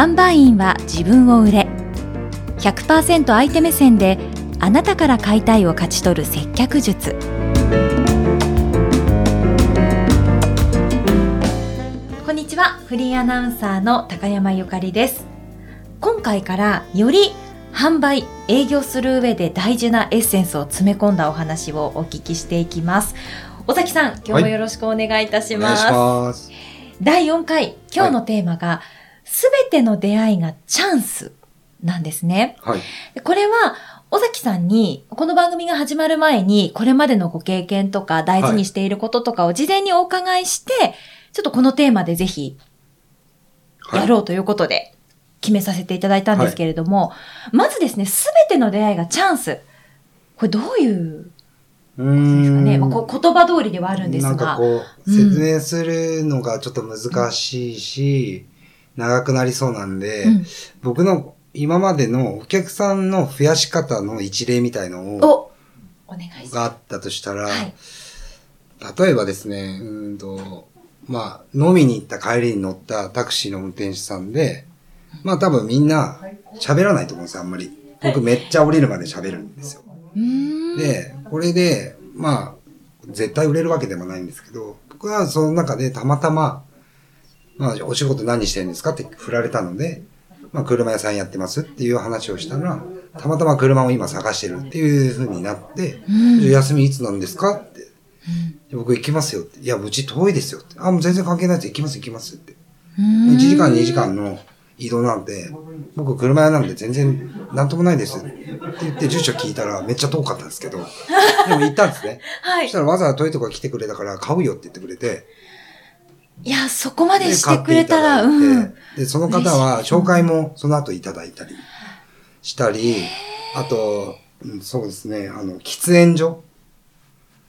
販売員は自分を売れ100%相手目線であなたから買いたいを勝ち取る接客術。こんにちはフリーアナウンサーの高山ゆかりです。今回からより販売営業する上で大事なエッセンスを詰め込んだお話をお聞きしていきます。尾崎さん今日もよろしくお願いいたします,、お願いします。第4回今日のテーマがすべ、ての出会いがチャンスなんですねはい。でこれは、尾崎さんに、この番組が始まる前に、これまでのご経験とか、大事にしていることとかを事前にお伺いして、ちょっとこのテーマでぜひ、はいやろうということで、決めさせていただいたんですけれども、まずですね、すべての出会いがチャンス。これどういううことですかね。んまあ、こ言葉通りではあるんですが。なんかこう、うん説明するのがちょっと難しいし、長くなりそうなんで、うん僕の今までのお客さんの増やし方の一例みたいのを、おお願いします。があったとしたら、はい。例えばですね、うーんと、まあ、飲みに行った帰りに乗ったタクシーの運転手さんで、まあ多分みんな喋らないと思うんですよ、あんまり。僕めっちゃ降りるまで喋るんですよ。で、これで、まあ、絶対売れるわけでもないんですけど、僕はその中でたまたま、まあ、お仕事何してるんですかって振られたので、まあ、車屋さんやってますっていう話をしたら、たまたま車を今探してるっていう風になって、うん休みいつなんですかって。で僕行きますよって。いや、うち遠いですよって。あ、もう全然関係ないです。行きます行きますって。うーん1時間2時間の移動なんで、僕車屋なんで全然なんともないですって言って住所聞いたらめっちゃ遠かったんですけど、でも行ったんですね。はいそしたらわざわざ遠いとこ来てくれたから買うよって言ってくれて、いや、そこまででしてくれたら、うん。で、その方は紹介もその後いただいたりしたり、あと、うんそうですね、あの、喫煙所。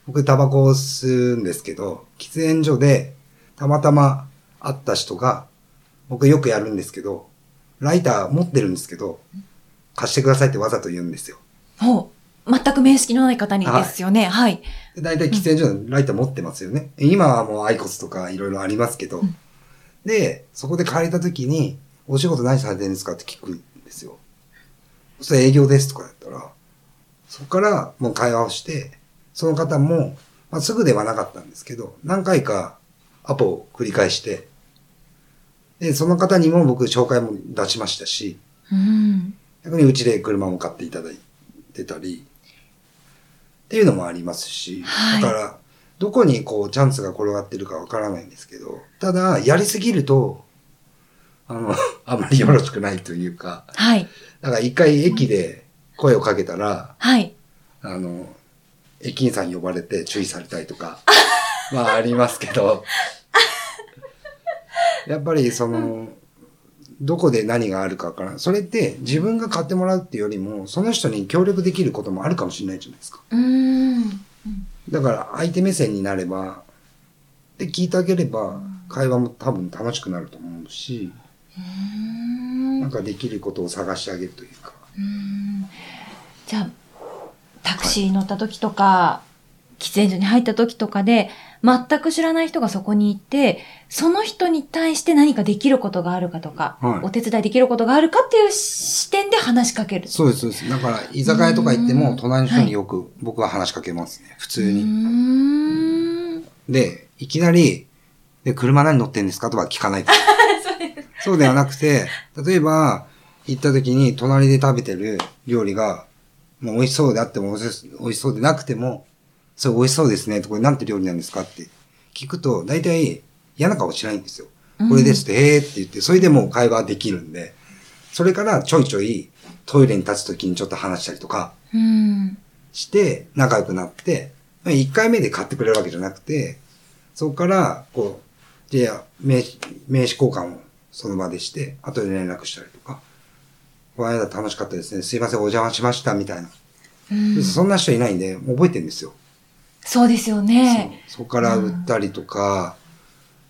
僕タバコを吸うんですけど、喫煙所でたまたま会った人が、僕よくやるんですけど、ライター持ってるんですけど、貸してくださいってわざと言うんですよ。全く面識のない方にですよね。はい。で大体喫煙所のライター持ってますよね。今はもうアイコスとかいろいろありますけど。うんで、そこで借りた時に、お仕事何されてるんですか？って聞くんですよ。それ営業ですとかだったら、そこからもう会話をして、その方も、まあ、すぐではなかったんですけど、何回かアポを繰り返して、で、その方にも僕紹介も出しましたし、うん。逆にうちで車も買っていただいてたり、っていうのもありますし、はいだから、どこにこうチャンスが転がってるかわからないんですけど、ただ、やりすぎると、あの、あまりよろしくないというか、はい。だから一回駅で声をかけたら、はい。あの、駅員さん呼ばれて注意されたりとか、まあありますけど、やっぱりその、どこで何があるかわから。それって自分が買ってもらうっていうよりも、その人に協力できることもあるかもしれないじゃないですか。うーん。だから相手目線になれば、で聞いてあげれば、会話も多分楽しくなると思うし、うーんなんかできることを探してあげるというか。うんじゃあ、タクシー乗った時とか、喫煙所に入った時とかで、全く知らない人がそこにいて、その人に対して何かできることがあるかとか、はいお手伝いできることがあるかっていう視点で話しかける。そうです、そうです。だから、居酒屋とか行っても、うん隣の人によく僕は話しかけますね。普通に。で、いきなり、で、車何乗ってんですか？とは聞かない です。そうではなくて、例えば、行った時に隣で食べてる料理が、もう美味しそうであっても美味しそうでなくても、それ美味しそうですね。とこれなんて料理なんですかって聞くと、大体嫌な顔しないんですよ。これですって、へーって言って、それでもう会話できるんで、それからちょいちょいトイレに立つ時にちょっと話したりとかうん。して、仲良くなって、1回目で買ってくれるわけじゃなくて、そこから、こう、じゃあ、名刺、名刺交換をその場でして、後で連絡したりとか、この間楽しかったですね。すいません、お邪魔しました、みたいな。うんそんな人いないんで、覚えてるんですよ。そうですよね。そこから売ったりとか、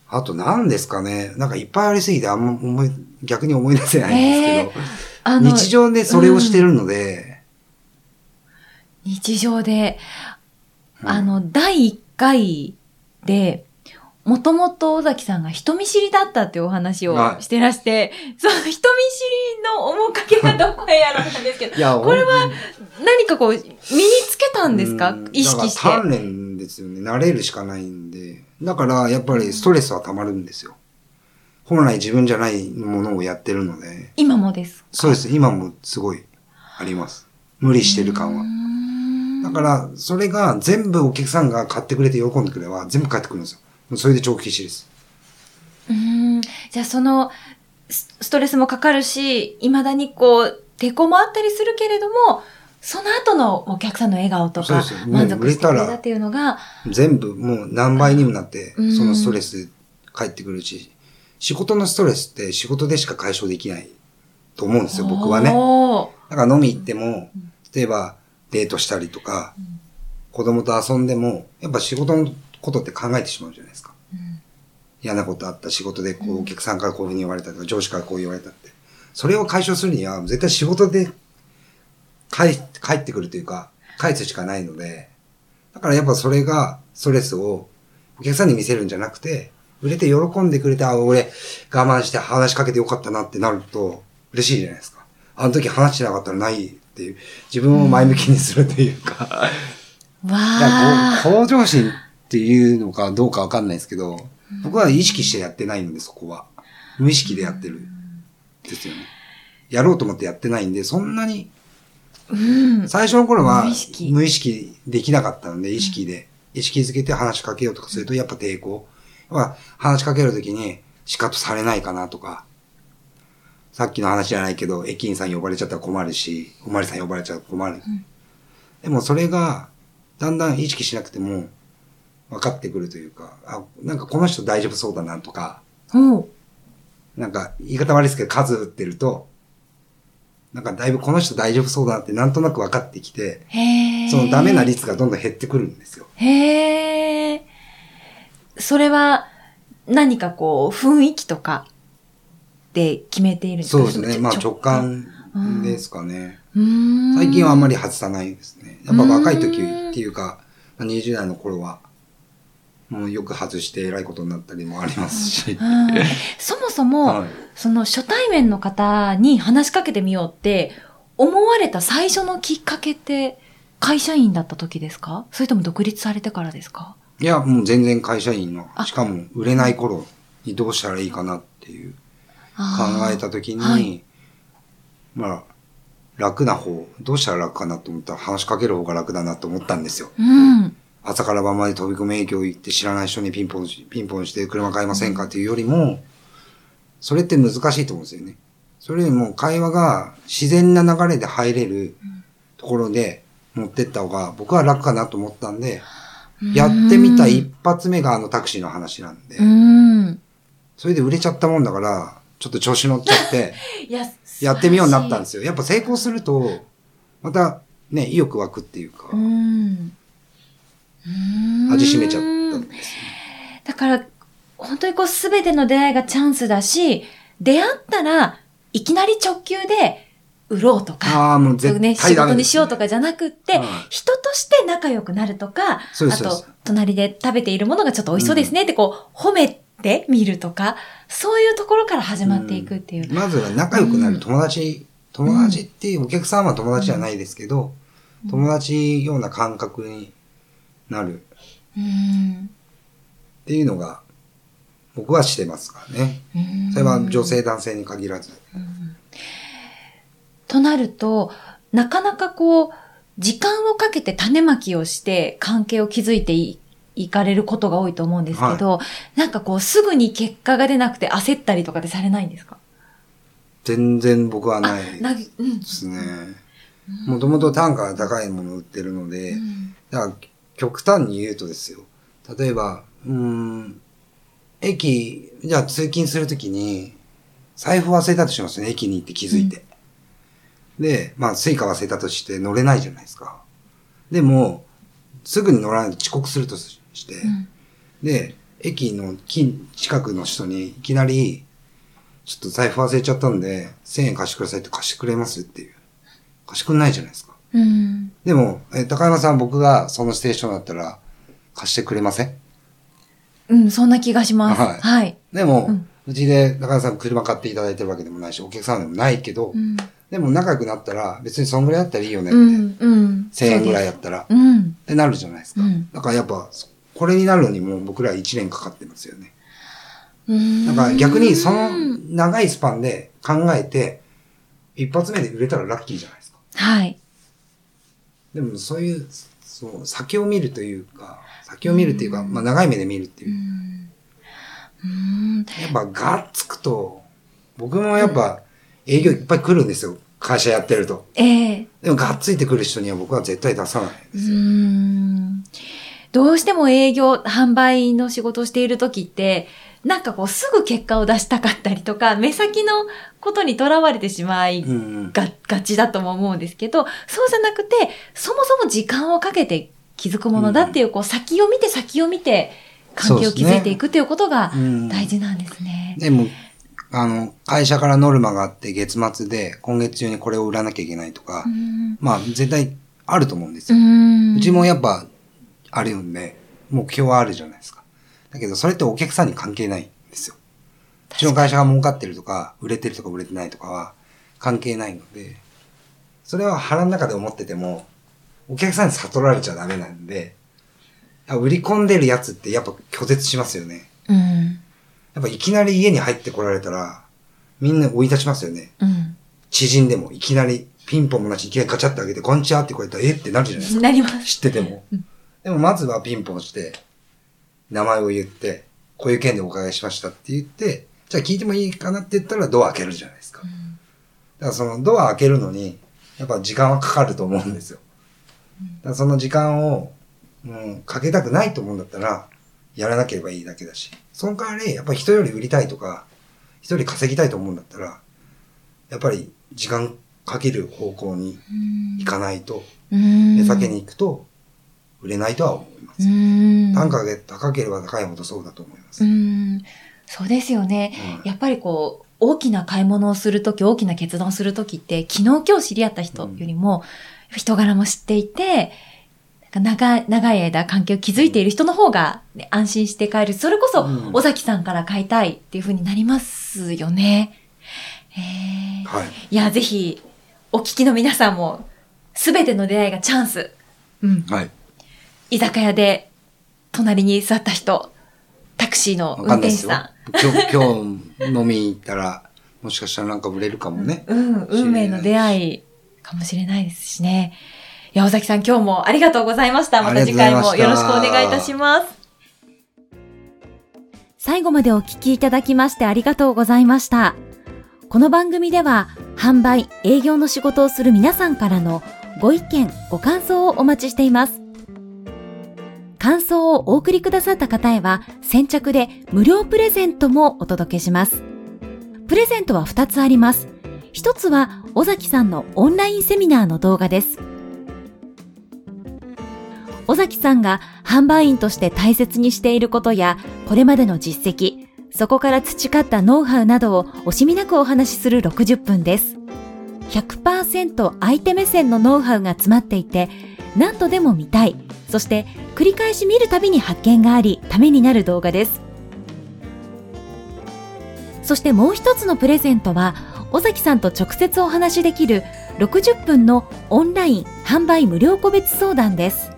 あと何ですかね。なんかいっぱいありすぎてあんま思い、逆に思い出せないんですけど、あの、日常でそれをしてるので、日常で、うん。あの、第1回で、もともと尾崎さんが人見知りだったっていうお話をしてらして、その人見知りの面影がどこへやらなんですけど、これは何かこう、身につけたんですか？意識して。鍛錬ですよね。慣れるしかないんで。だから、やっぱりストレスは溜まるんですよ。本来自分じゃないものをやってるので。今もですそうです。今もすごいあります。無理してる感は。だから、それが全部お客さんが買ってくれて喜んでくれば全部返ってくるんですよ。それで長期死です。うん。じゃあその、ストレスもかかるし、未だにこう、抵抗もあったりするけれども、その後のお客さんの笑顔とか、満足してくれたっていうのが、全部もう何倍にもなって、そのストレス返ってくるし、仕事のストレスって仕事でしか解消できないと思うんですよ、僕はね。だから飲み行っても、例えばデートしたりとか、子供と遊んでも、やっぱ仕事のことって考えてしまうじゃないですか。うん、嫌なことあった仕事でこうお客さんからこういうふうに言われたとか、上司からこう言われたって。それを解消するには絶対仕事で帰帰ってくるというか、返すしかないので、だからやっぱそれがストレスをお客さんに見せるんじゃなくて、売れて喜んでくれて、あ、俺我慢して話しかけてよかったなってなると嬉しいじゃないですか。あの時話してなかったらないっていう、自分を前向きにするというか。わあ。向上心っていうのかどうかわかんないですけど、僕は意識してやってないんで、そこは。無意識でやってる。ですよね。やろうと思ってやってないんで、そんなに、最初の頃は無意識。できなかったので、意識で、意識づけて話しかけようとかすると、やっぱ抵抗。は話しかけるときに、シカトされないかなとか、さっきの話じゃないけど、駅員さん呼ばれちゃったら困るし、おまりさん呼ばれちゃったら困る。うん、でもそれが、だんだん意識しなくても、分かってくるというか、あ、なんかこの人大丈夫そうだなとか、なんか言い方悪いですけど数打ってると、なんかだいぶこの人大丈夫そうだなってなんとなく分かってきて、そのダメな率がどんどん減ってくるんですよ。へー。それは何かこう雰囲気とかで決めているんですか？そうですね。まあ直感ですかね。最近はあんまり外さないですね。やっぱ若い時っていうか、20代の頃はもうよく外して偉いことになったりもありますし。そもそも、はい、その初対面の方に話しかけてみようって思われた最初のきっかけって会社員だった時ですか？それとも独立されてからですか？いや、もう全然会社員の、しかも売れない頃にどうしたらいいかなっていう考えた時に、はい、まあ、楽な方、どうしたら楽かなと思ったら話しかける方が楽だなと思ったんですよ。うん朝から晩まで飛び込み営業行って知らない人にピンポンピンポンして車買いませんかっていうよりも、それって難しいと思うんですよね。それよりも会話が自然な流れで入れるところで持ってった方が僕は楽かなと思ったんで、やってみた一発目があのタクシーの話なんで、それで売れちゃったもんだから、ちょっと調子乗っちゃって、やってみようになったんですよ。やっぱ成功すると、またね、意欲湧くっていうか。うん。味しめちゃったんです、ね。だから、本当にこうすべての出会いがチャンスだし、出会ったらいきなり直球で売ろうとか、あもう絶対ね、仕事にしようとかじゃなくって、人として仲良くなるとか、あと、隣で食べているものがちょっと美味しそうですねってこう、褒めてみるとか、そういうところから始まっていくっていう。うん、まずは仲良くなる。友達、うん、友達っていう、お客さんは友達じゃないですけど、うん、友達ような感覚になる。っていうのが、僕はしてますからね。それは女性男性に限らず。となると、なかなかこう、時間をかけて種まきをして関係を築いていいかれることが多いと思うんですけど、はい、なんかこう、すぐに結果が出なくて焦ったりとかでされないんですか？全然僕はないですね。もともと単価が高いものを売ってるので、うん、だから極端に言うとですよ。例えば、うん、駅、じゃあ通勤するときに、財布忘れたとしますね、駅に行って気づいて。うん、で、まあ、 Suica忘れたとして乗れないじゃないですか。でも、すぐに乗らないと遅刻するとして、うん、で、駅の近近くの人にいきなり、ちょっと財布忘れちゃったんで、1000円貸してくださいって貸してくれますっていう。貸してくれないじゃないですか。うん、でも、え、高山さん僕がそのステーションだったら貸してくれません？うん、そんな気がします。はいはい。でも、うんうちで中田さん車買っていただいてるわけでもないし、お客さんでもないけど、うん。でも仲良くなったら別にそんぐらいだったらいいよねって。うん。うん。1000円ぐらいや。やったら。っうん。てなるじゃないですか。うんだからやっぱ、これになるのにもう僕ら1年かかってますよね。うん。だから逆にその長いスパンで考えて、一発目で売れたらラッキーじゃないですか。はい。でもそういう、そう、先を見るというか、先を見るっていうか、まあ長い目で見るっていうう。ん。うん。やっぱがっつくと、僕もやっぱ営業いっぱい来るんですよ。会社やってると。ええでもがっついてくる人には僕は絶対出さないでうすよ。ん。どうしても営業、販売の仕事をしている時って、なんかこうすぐ結果を出したかったりとか、目先のことにとらわれてしまいうんうん。が、がちだとも思うんですけど、そうじゃなくて、そもそも時間をかけて気づくものだっていう、こう先を見て先を見て、関係を築いていくっていうことがうん大事なんですね。でも、あの、会社からノルマがあって月末で今月中にこれを売らなきゃいけないとかう、んまあ絶対あると思うんですうよ。んうちもやっぱあるんで、目標はあるじゃないですか。だけどそれってお客さんに関係ないんですよ。うちの会社が儲かってるとか、売れてるとか売れてないとかは関係ないので、それは腹の中で思ってても、お客さんに悟られちゃダメなんで、売り込んでるやつってやっぱ拒絶しますよね。うん。やっぱいきなり家に入ってこられたら、みんな追い立ちますよね。うん。知人でもいきなりピンポンもなし、いきなりガチャって開けて、こんにちはってこうやったら、えってなるじゃないですか。なります。知ってても。でもまずはピンポンして、名前を言って、こういう件でお伺いしましたって言って、じゃあ聞いてもいいかなって言ったらドア開けるじゃないですか。だからそのドア開けるのに、やっぱ時間はかかると思うんですよ。だからその時間を、うん、かけたくないと思うんだったら、やらなければいいだけだし。その代わり、やっぱり人より売りたいとか、人より稼ぎたいと思うんだったら、やっぱり時間かける方向に行かないと、うん。目先に行くと、売れないとは思います。うん。単価が高ければ高いほどそうだと思います。うん。そうですよね。うんやっぱりこう、大きな買い物をするとき、大きな決断をするときって、昨日今日知り合った人よりも、人柄も知っていて、長い、長い間関係を築いている人の方が、ね、安心して帰る。それこそ、うん尾崎さんから買いたいっていう風になりますよね。へーはい。いや、ぜひ、お聞きの皆さんも、すべての出会いがチャンス。うん。はい。居酒屋で、隣に座った人、タクシーの運転手さん。。今日、今日飲みに行ったら、もしかしたらなんか売れるかもね。うん、運命の出会いかもしれないですしね。いや、尾崎さん今日もありがとうございました。また次回もよろしくお願いいたします。最後までお聞きいただきましてありがとうございました。この番組では、販売、営業の仕事をする皆さんからのご意見、ご感想をお待ちしています。感想をお送りくださった方へは、先着で無料プレゼントもお届けします。プレゼントは2つあります。一つは尾崎さんのオンラインセミナーの動画です。尾崎さんが販売員として大切にしていることや、これまでの実績、そこから培ったノウハウなどを惜しみなくお話しする60分です。100%相手目線のノウハウが詰まっていて、何度でも見たい、そして繰り返し見るたびに発見があり、ためになる動画です。そしてもう一つのプレゼントは、尾崎さんと直接お話しできる60分のオンライン販売無料個別相談です。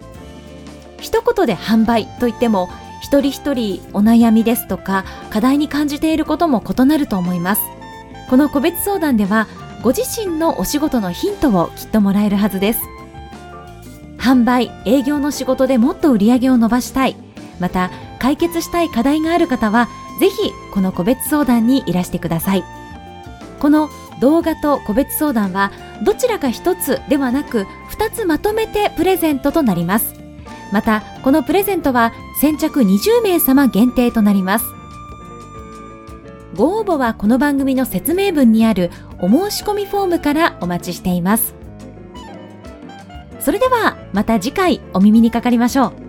一言で販売といっても、一人一人お悩みですとか課題に感じていることも異なると思います。この個別相談では、ご自身のお仕事のヒントをきっともらえるはずです。販売、営業の仕事でもっと売り上げを伸ばしたい、また解決したい課題がある方は、ぜひこの個別相談にいらしてください。この動画と個別相談はどちらか一つではなく二つまとめてプレゼントとなります。また、このプレゼントは先着20名様限定となります。ご応募はこの番組の説明文にあるお申し込みフォームからお待ちしています。それではまた次回お耳にかかりましょう。